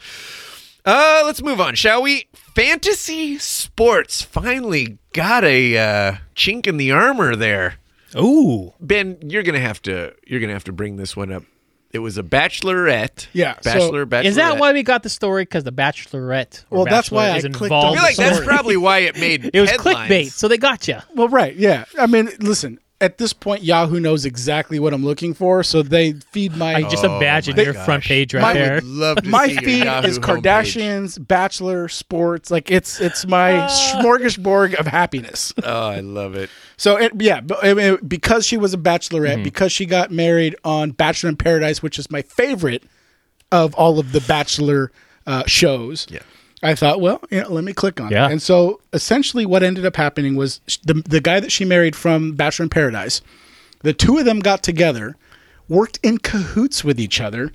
Uh, let's move on, shall we? Fantasy sports finally got a uh, chink in the armor there. Ooh. Ben, you're gonna have to you're gonna have to bring this one up. It was a bachelorette. Yeah, so- bachelor, bachelorette. Is that why we got the story? Because the Bachelorette. or Well, that's Bachelor why I is clicked involved on I feel like in the that's story. probably why it made It was headlines. clickbait, so they got you. well, right. Yeah. I mean, listen, at this point, Yahoo knows exactly what I'm looking for, so they feed my. I just Oh imagine my your front page right My- there. Love to my see feed Yahoo is homepage. Kardashians, Bachelor, sports. Like it's it's my Uh. smorgasbord of happiness. Oh, I love it. So it, yeah, b- I mean, because she was a bachelorette, Mm-hmm. because she got married on Bachelor in Paradise, which is my favorite of all of the Bachelor uh, shows. Yeah. I thought, well, you know, let me click on Yeah. it. And so essentially, what ended up happening was the the guy that she married from Bachelor in Paradise, the two of them got together, worked in cahoots with each other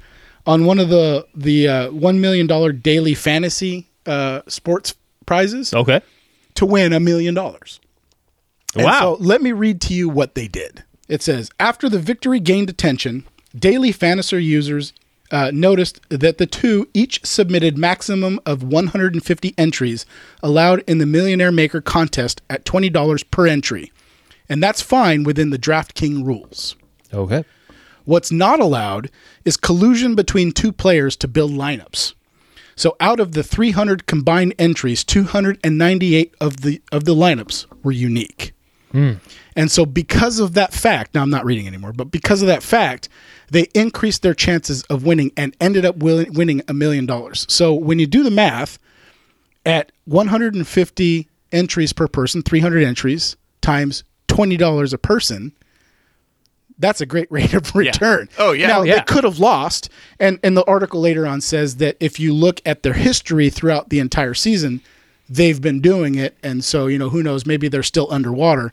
on one of the the uh, one million dollar daily fantasy uh, sports prizes Okay. to win a million dollars. Wow. So let me read to you what they did. It says After the victory gained attention, daily Fantasy users uh, noticed that the two each submitted maximum of 150 entries allowed in the Millionaire Maker contest at $20 per entry. And that's fine within the DraftKings rules. Okay. What's not allowed is collusion between two players to build lineups. So out of the 300 combined entries, 298 of the of the lineups were unique. And so because of that fact, now I'm not reading anymore, but because of that fact, they increased their chances of winning and ended up willing, winning a million dollars. So when you do the math, at 150 entries per person, 300 entries times $20 a person, that's a great rate of return. Oh, yeah. Now Yeah. they could have lost, and and the article later on says that if you look at their history throughout the entire season, they've been doing it, and so you know who knows, maybe they're still underwater.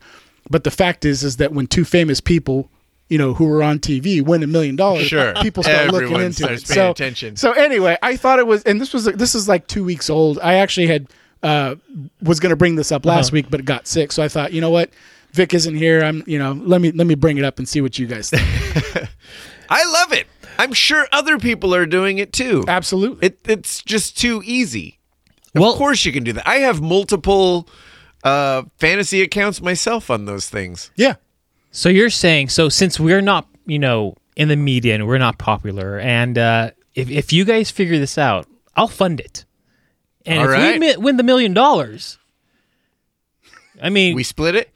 But the fact is, is that when two famous people, you know, who were on TV win a million dollars, Sure. people start looking Everyone into starts it. paying so, attention. so anyway, I thought it was, and this was this is like two weeks old. I actually had uh, was going to bring this up last week, but it got sick. So I thought, you know what, Vic isn't here. I'm, you know, let me let me bring it up and see what you guys think. I love it. I'm sure other people are doing it too. Absolutely. It, it's just too easy. Of Well- course you can do that. I have multiple uh, fantasy accounts myself on those things. yeah. So you're saying so since we're not, you know, in the media and we're not popular, and uh, if if you guys figure this out, I'll fund it. And All if right. we mi- win the million dollars, I mean, We split it.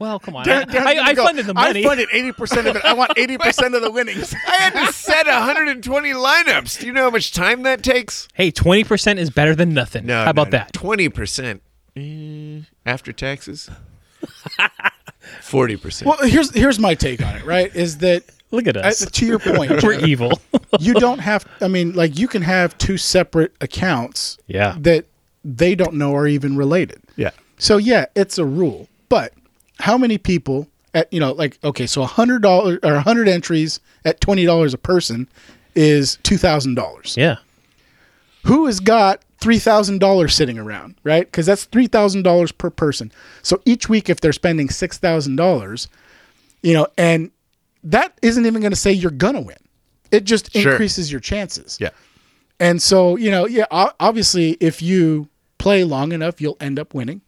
well, come on, I, gonna I funded the money. I funded eighty percent of it. I want eighty percent of the winnings. I had to set 120 lineups. Do you know how much time that takes? hey, twenty percent is better than nothing. No. How about that? Twenty percent Eh, after taxes. Forty percent. Well, here's here's my take on it. Right, is that Look at uh, us. to your point, we're evil. you don't have. I mean, like you can have two separate accounts yeah. that they don't know are even related. Yeah. So yeah, it's a rule. But how many people at you know like okay, so a hundred dollars or a hundred entries at twenty dollars a person is two thousand dollars. Yeah. Who has got three thousand dollars sitting around, right? Because that's three thousand dollars per person. So each week, if they're spending six thousand dollars, you know, and that isn't even going to say you're gonna win. It just Sure. increases your chances. Yeah. And so, you know, yeah, obviously, if you play long enough, you'll end up winning.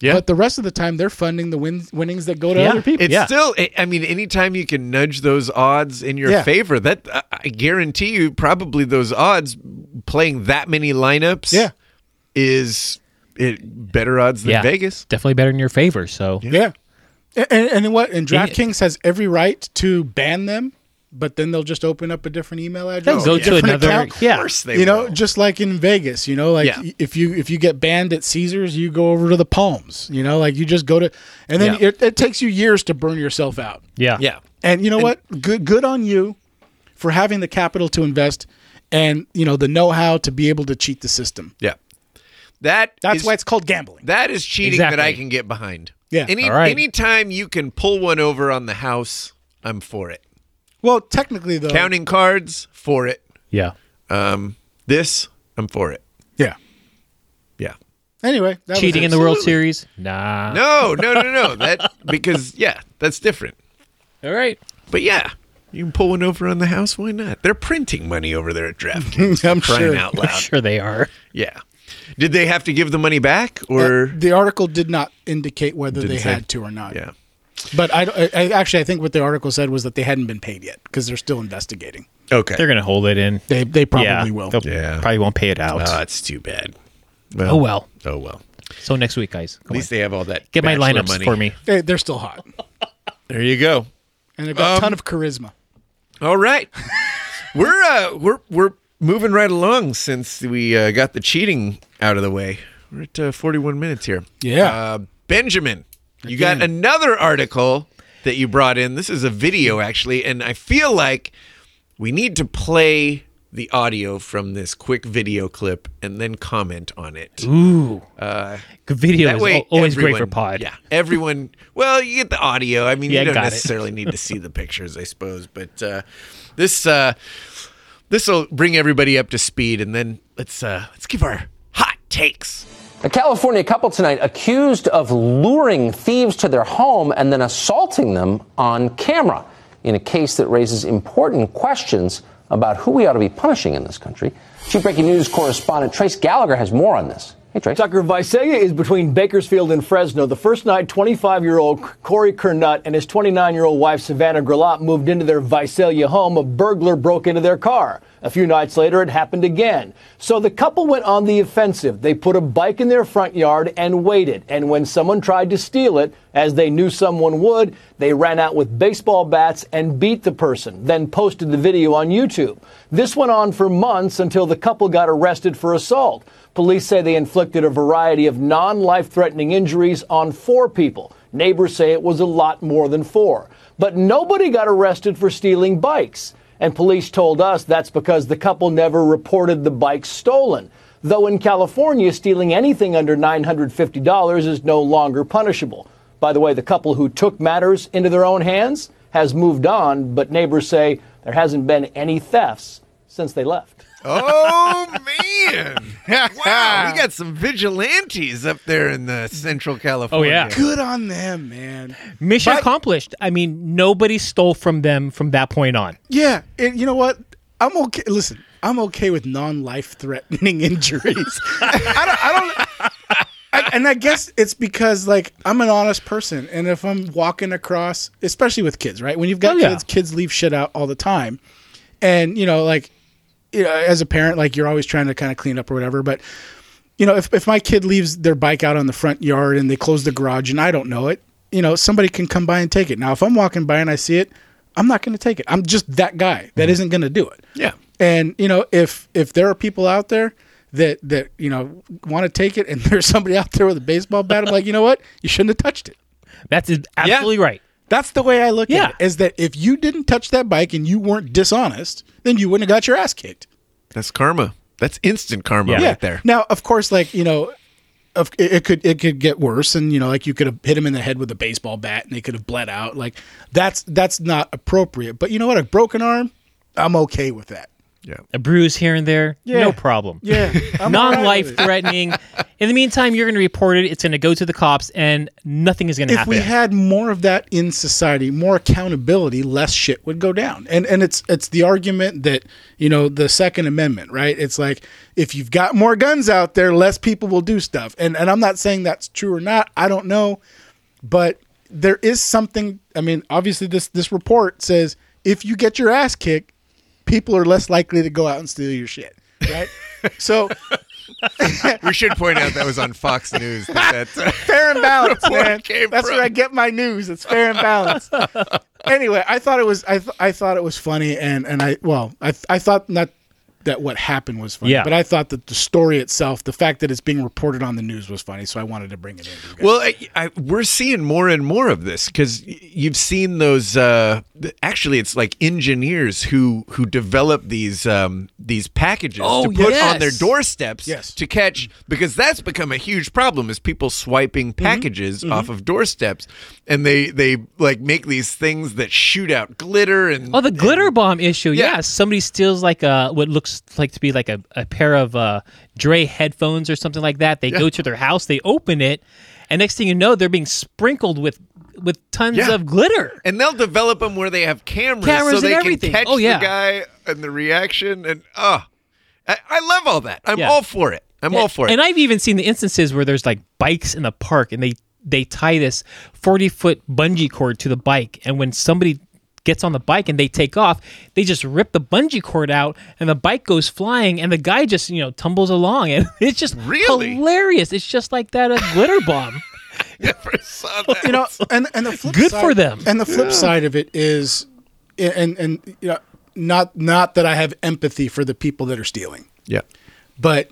Yeah. But the rest of the time, they're funding the win- winnings that go to Yeah. other people. It's Yeah. still. I- I mean, anytime you can nudge those odds in your Yeah. favor, that I- I guarantee you, probably those odds playing that many lineups, Yeah. is it better odds than Yeah. Vegas. Definitely better in your favor. So Yeah. And, and, and what? And DraftKings has every right to ban them, but then they'll just open up a different email address. They'll go to another. account. Of Yeah. course they you know, will. just like in Vegas, you know, like Yeah. if you if you get banned at Caesars, you go over to the Palms. You know, like you just go to, and then Yeah. it, it takes you years to burn yourself out. Yeah. yeah. And you know what? Good good on you for having the capital to invest and you know the know-how to be able to cheat the system. Yeah. That That's is- why it's called gambling. that is cheating that I can get behind. Yeah. Any All right. anytime you can pull one over on the house, I'm for it. Well, technically though. Counting cards, for it. Yeah. Um, this, I'm for it. Yeah. Yeah. Anyway, that Cheating it. in the World Series? Nah. No, no, no, no. That because yeah, that's different. All right. But yeah, you can pull one over on the house. Why not? They're printing money over there at DraftKings. I'm crying sure. out I'm loud. sure they are. Yeah. Did they have to give the money back or? the article did not indicate whether Didn't they say. had to or not. yeah. But I, I, I actually I think what the article said was that they hadn't been paid yet because they're still investigating. Okay. They're gonna hold it in. They they probably yeah. will. Yeah. Probably won't pay it out. Oh, that's too bad. oh well. Oh well. So next week, guys, At least on. they have all that. get my Bachelor lineups money. for me. They, they're still hot, There you go. and they've got Um, a ton of charisma. All right, we're uh, we're we're moving right along since we uh, got the cheating out of the way. We're at uh, 41 minutes here. Yeah. uh, Benjamin, you got another article that you brought in. This is a video actually, and I feel like we need to play the audio from this quick video clip and then comment on it. Ooh, good video That is way, al- always great for pod. Yeah, everyone. Well, you get the audio. I mean, Yeah, you don't necessarily need to see the pictures, I suppose. But uh, this uh, this will bring everybody up to speed, and then let's uh, let's give our hot takes. A California couple tonight accused of luring thieves to their home and then assaulting them on camera in a case that raises important questions about who we ought to be punishing in this country. Chief Breaking News correspondent Trace Gallagher has more on this. Hey. Tucker Visalia is between Bakersfield and Fresno. The first night, 25 year old Corey Kernut and his 29 year old wife Savannah Grillat moved into their Visalia home. A burglar broke into their car. A few nights later, it happened again. So the couple went on the offensive. They put a bike in their front yard and waited. And when someone tried to steal it, as they knew someone would, they ran out with baseball bats and beat the person, then posted the video on YouTube. This went on for months until the couple got arrested for assault. Police say they inflicted a variety of non life threatening injuries on four people. Neighbors say it was a lot more than four. But nobody got arrested for stealing bikes. And police told us that's because the couple never reported the bikes stolen. Though in California, stealing anything under $950 is no longer punishable. By the way, the couple who took matters into their own hands has moved on, but neighbors say there hasn't been any thefts since they left. Oh man! wow, we got some vigilantes up there in the Central California. Oh, yeah. Good on them, man. Mission But- accomplished. I mean, nobody stole from them from that point on. Yeah, and you know what? I'm okay. Listen, I'm okay with non-life threatening injuries. I don't. I don't I, and I guess it's because like I'm an honest person, and if I'm walking across, especially with kids, right? When you've got Oh, yeah. kids, kids leave shit out all the time, and you know, like, you know, as a parent, like you're always trying to kind of clean up or whatever. But you know, if if my kid leaves their bike out on the front yard and they close the garage and I don't know it, you know, somebody can come by and take it. Now, if I'm walking by and I see it, I'm not going to take it. I'm just that guy that mm-hmm. isn't going to do it. Yeah. And you know, if if there are people out there that that you know want to take it, and there's somebody out there with a baseball bat, I'm like, you know what? You shouldn't have touched it. That's absolutely right. That's the way I look Yeah. at it. Is that if you didn't touch that bike and you weren't dishonest, then you wouldn't have got your ass kicked. That's karma. That's instant karma Yeah. right there. Now, of course, like you know, of, it, it could it could get worse, and you know, like you could have hit him in the head with a baseball bat, and they could have bled out. Like that's that's not appropriate. But you know what? A broken arm, I'm okay with that. Yeah. A bruise here and there, Yeah. no problem. Yeah, I'm all right Non-life threatening. In the meantime, you're going to report it. It's going to go to the cops, and nothing is going to happen. if we had more of that in society, more accountability, less shit would go down. And and it's it's the argument that you know the Second Amendment, right? It's like if you've got more guns out there, less people will do stuff. And and I'm not saying that's true or not. I don't know, but there is something. I mean, obviously this this report says if you get your ass kicked, people are less likely to go out and steal your shit, right? so We should point out that was on Fox News. That, that, uh, fair and balanced, man. That's from. where I get my news. It's fair and balanced. anyway, I thought it was I, th- I thought it was funny, and and I well I th- I thought not that what happened was funny, Yeah. but I thought that the story itself, the fact that it's being reported on the news, was funny. So I wanted to bring it in. well, I, I, we're seeing more and more of this because you've seen those. Uh, actually, it's like engineers who who develop these um, these packages Oh, to put yes. on their doorsteps Yes. to catch because that's become a huge problem is people swiping Mm-hmm. packages off of doorsteps and they they like make these things that shoot out glitter and Oh, the glitter bomb issue. Yeah. Yeah. somebody steals like a what looks like to be like a, a pair of uh, Dre headphones or something like that. They go to their house, they open it, and next thing you know, they're being sprinkled with with tons Yeah. of glitter. And they'll develop them where they have cameras, Cameras so and they everything. can catch Oh, yeah. the guy and the reaction. And oh, I, I love all that. I'm Yeah. all for it. I'm all for it. And I've even seen the instances where there's like bikes in the park and they they tie this 40 foot bungee cord to the bike, and when somebody gets on the bike and they take off. They just rip the bungee cord out and the bike goes flying and the guy just you know tumbles along and it's just Really? hilarious. It's just like that a glitter bomb. Never saw that. you know, and and the flip Good side, for them. And the flip side of it is, and and you know, not not that I have empathy for the people that are stealing, yeah. but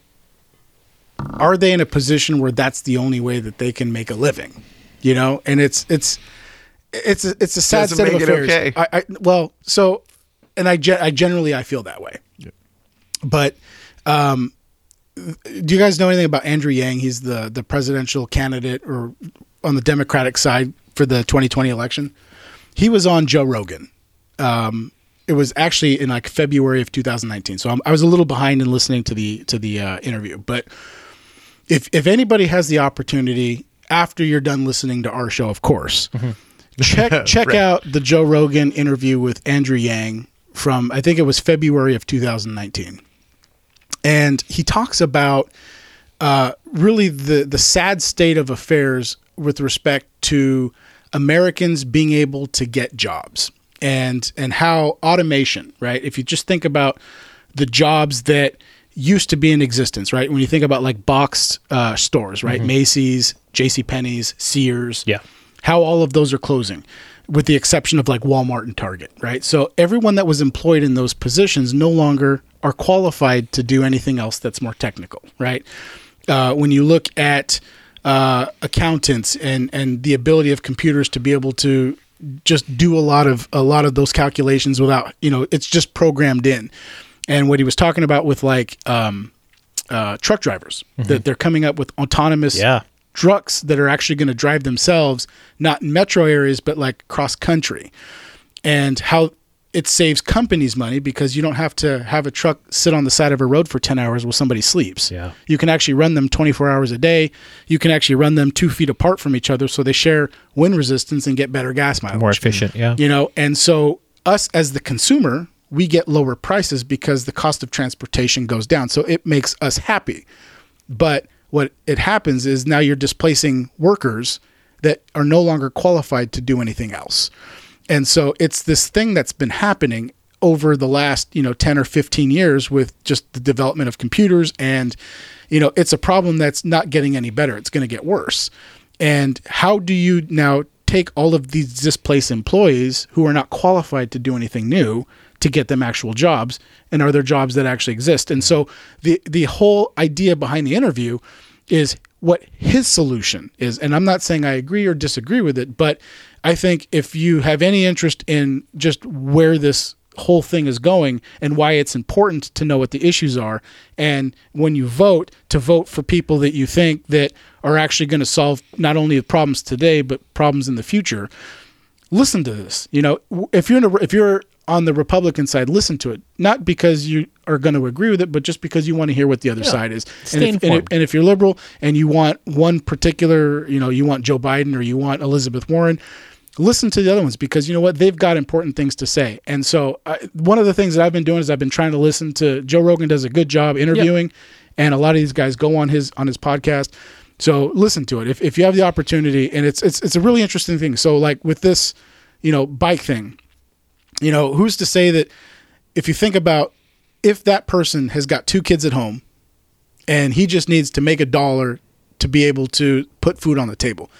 are they in a position where that's the only way that they can make a living? You know, and it's it's it's a, it's a sad Doesn't state of affairs. okay. I, I well, so and I gen- I generally I feel that way, but um, do you guys know anything about Andrew Yang? He's the the presidential candidate or on the Democratic side for the 2020 election. He was on Joe Rogan. Um, it was actually in like February of 2019. So I'm, I was a little behind in listening to the to the uh, interview. But if if anybody has the opportunity after you're done listening to our show, of course, check check Right. out the Joe Rogan interview with Andrew Yang from I think it was February of 2019 and he talks about uh, really the the sad state of affairs with respect to Americans being able to get jobs and and how automation, right? If you just think about the jobs that used to be in existence, right? When you think about like boxed uh, stores, right? Macy's, J.C. Penney's, Sears, Yeah. How all of those are closing with the exception of like Walmart and Target, right? So everyone that was employed in those positions no longer are qualified to do anything else that's more technical, right? Uh, when you look at uh, accountants and and the ability of computers to be able to just do a lot of a lot of those calculations without you know it's just programmed in and what he was talking about with like um, uh, truck drivers that they're coming up with autonomous Yeah. Trucks that are actually going to drive themselves, not in metro areas, but like cross country, and how it saves companies money because you don't have to have a truck sit on the side of a road for 10 hours while somebody sleeps. Yeah. You can actually run them 24 hours a day. You can actually run them two feet apart from each other so they share wind resistance and get better gas mileage More efficient, yeah. you know and so us as the consumer we get lower prices because the cost of transportation goes down so it makes us happy but what it happens is now you're displacing workers that are no longer qualified to do anything else. And so it's this thing that's been happening over the last you know 10 or 15 years with just the development of computers and you know it's a problem that's not getting any better. It's going to get worse. And how do you now take all of these displaced employees who are not qualified to do anything new to get them actual jobs? And are there jobs that actually exist? And so the the whole idea behind the interview is what his solution is. And i'm not saying i agree or disagree with it but i think if you have any interest in just where this whole thing is going and why it's important to know what the issues are and when you vote to vote for people that you think that are actually going to solve not only the problems today but problems in the future listen to this you know? If you're in a, if you're on the republican side listen to it. Not because you are going to agree with it but just because you want to hear what the other side is. Stay and if, and, if, and if you're liberal and you want one particular you know you want joe biden or you want elizabeth warren listen to the other ones because you know what? They've got important things to say. And so I, one of the things that i've been doing is i've been trying to listen to joe rogan does a good job interviewing and a lot of these guys go on his on his podcast. So listen to it. If, if you have the opportunity and it's it's it's a really interesting thing. So like with this you know bike thing you know who's to say that if you think about if that person has got two kids at home and he just needs to make a dollar to be able to put food on the table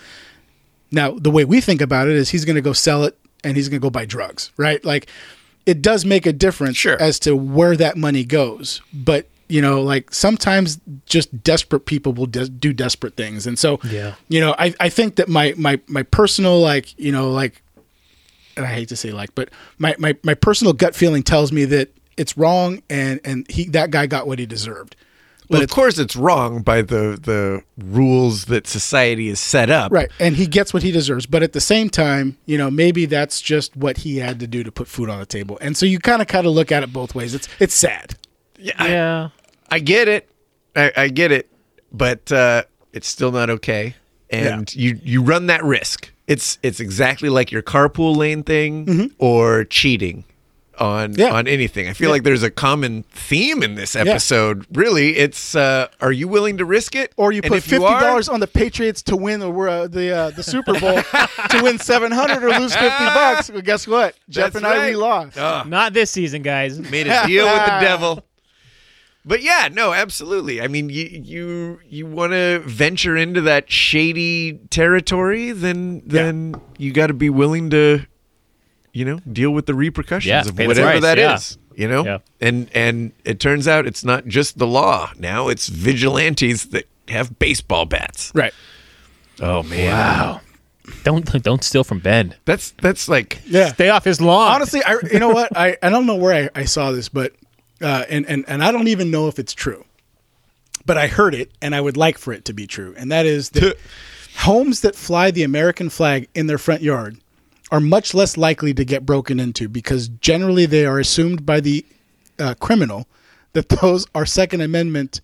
now, the way we think about it is he's going to go sell it and he's going to go buy drugs, right? Like it does make a difference Sure. as to where that money goes. But, you know, like sometimes just desperate people will des- do desperate things. And so, Yeah. you know, I, I think that my, my, my personal, like, you know, like, and I hate to say like, but my, my, my personal gut feeling tells me that it's wrong and, and he, that guy got what he deserved. Well, of it's- course, it's wrong by the the rules that society has set up. Right. And he gets what he deserves. But at the same time, you know, maybe that's just what he had to do to put food on the table. And so you kind of kind of look at it both ways. It's it's sad. Yeah, I, Yeah. I get it. I, I get it, but uh, it's still not okay. And you you run that risk. It's it's exactly like your carpool lane thing Mm-hmm. or cheating. On Yeah. on anything. I feel like there's a common theme in this episode. Really, it's uh, are you willing to risk it? Or you And put fifty dollars on the Patriots to win the uh, the uh, the Super Bowl to win seven hundred or lose fifty bucks. Well, guess what? Jeff That's and I we lost. Not this season, guys. made a deal with the devil. But yeah, no, absolutely. I mean, you you you want to venture into that shady territory, then then you got to be willing to, you know, deal with the repercussions Yeah, of whatever price, that is. yeah. You know, Yeah. and and it turns out it's not just the law. Now it's vigilantes that have baseball bats. Right. Oh man, Wow. Don't don't steal from Ben. that's that's like Yeah. Stay off his lawn. Honestly, I you know what I I don't know where I, I saw this, but uh, and and and I don't even know if it's true, but I heard it, and I would like for it to be true, and that is that homes that fly the American flag in their front yard are much less likely to get broken into because generally they are assumed by the uh, criminal that those are Second Amendment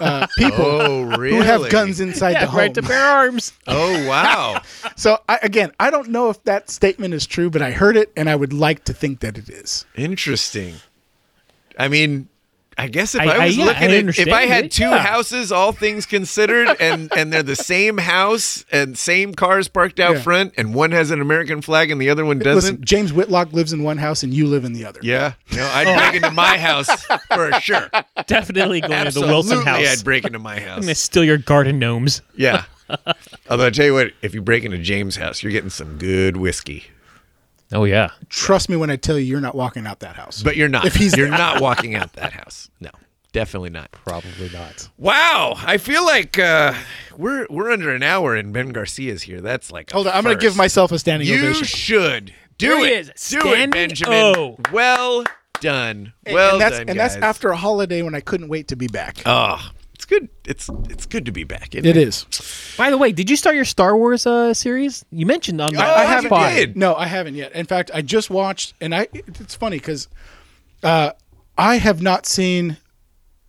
uh, people oh really who have guns inside yeah, the home. right to bear arms. Oh wow. So I, again, I don't know if that statement is true, but I heard it, and I would like to think that it is. Interesting. I mean, I guess if I- I, I- was yeah, looking I at if I had it, two yeah. houses, all things considered, and and they're the same house and same cars parked out Yeah. front, and one has an American flag and the other one doesn't. James Whitlock lives in one house, and you live in the other. yeah, no, I'd oh. break into my house for sure. Definitely going to the Wilson house. I'd break into my I'm house. gonna steal your garden gnomes. Yeah. Although I tell you what, if you break into James' house, you're getting some good whiskey. Oh yeah. Trust me when I tell you, you're not walking out that house. But you're not. If he's you're not walking out that house. No, definitely not. Probably not. Wow, I feel like uh, we're we're under an hour and Ben Garcia's here. That's like a hold on, I'm going to give myself a standing You ovation. You should do There he it. is, Do it, standing Benjamin. O. Well done. Well and that's done, and that's guys. after a holiday when I couldn't wait to be back. Oh, it's good. It's it's good to be back. isn't it is. By the way, did you start your Star Wars uh, series? You mentioned on Oh, I haven't did. No, I haven't yet. In fact, I just watched, and I. It's funny because uh, I have not seen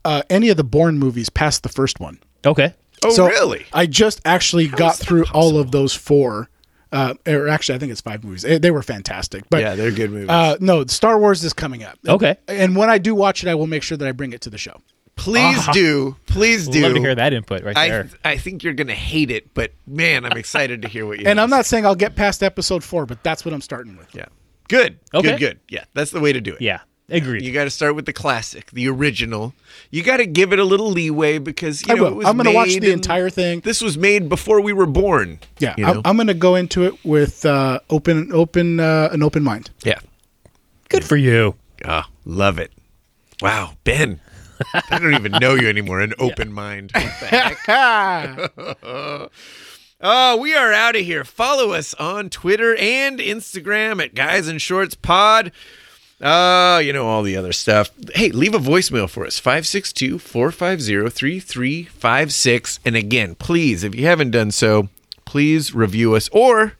uh, any of the Bourne movies past the first one. Okay. Oh, So really? I just actually got is that through all of those four. Uh, or actually, I think it's five movies. They, they were fantastic. But Yeah, they're good movies. Uh, no, Star Wars is coming up. Okay. And when I do watch it, I will make sure that I bring it to the show. Please do. Please do. Love to hear that input right I there. I think you're gonna hate it, but man, I'm excited to hear what you. And I'm not saying I'll get past episode four, but that's what I'm starting with. Yeah. Good. Okay. Good. Good. Yeah, that's the way to do it. yeah. Agreed. You got to start with the classic, the original. You got to give it a little leeway because you I know will. it was I'm going to watch the entire thing. This was made before we were born. Yeah, you I'm, know? I'm going to go into it with uh, open, open, uh, an open mind. yeah. Good for you. Ah, love it. Wow, Ben. I don't even know you anymore. An open mind. What the heck? Oh, we are out of here. Follow us on Twitter and Instagram at Guys in Shorts Pod. Uh, you know, all the other stuff. Hey, leave a voicemail for us 562 450 3356. And again, please, if you haven't done so, please review us. Or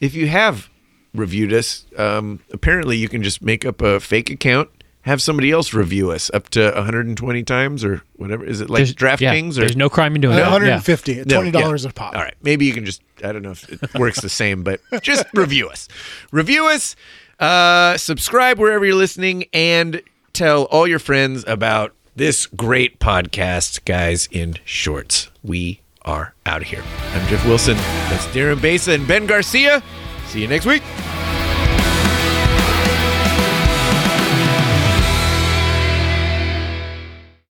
if you have reviewed us, um, apparently you can just make up a fake account, have somebody else review us up to 120 times or whatever. Is it like There's- yeah, DraftKings? or There's no crime in doing Uh, that. 150, no, twenty dollars yeah. a pop. All right, maybe you can just I don't know if it works the same, but just review us. Review us, uh, subscribe wherever you're listening, and tell all your friends about this great podcast, guys in shorts. We are out of here. I'm Jeff Wilson. That's Darren Besa and Ben Garcia. See you next week.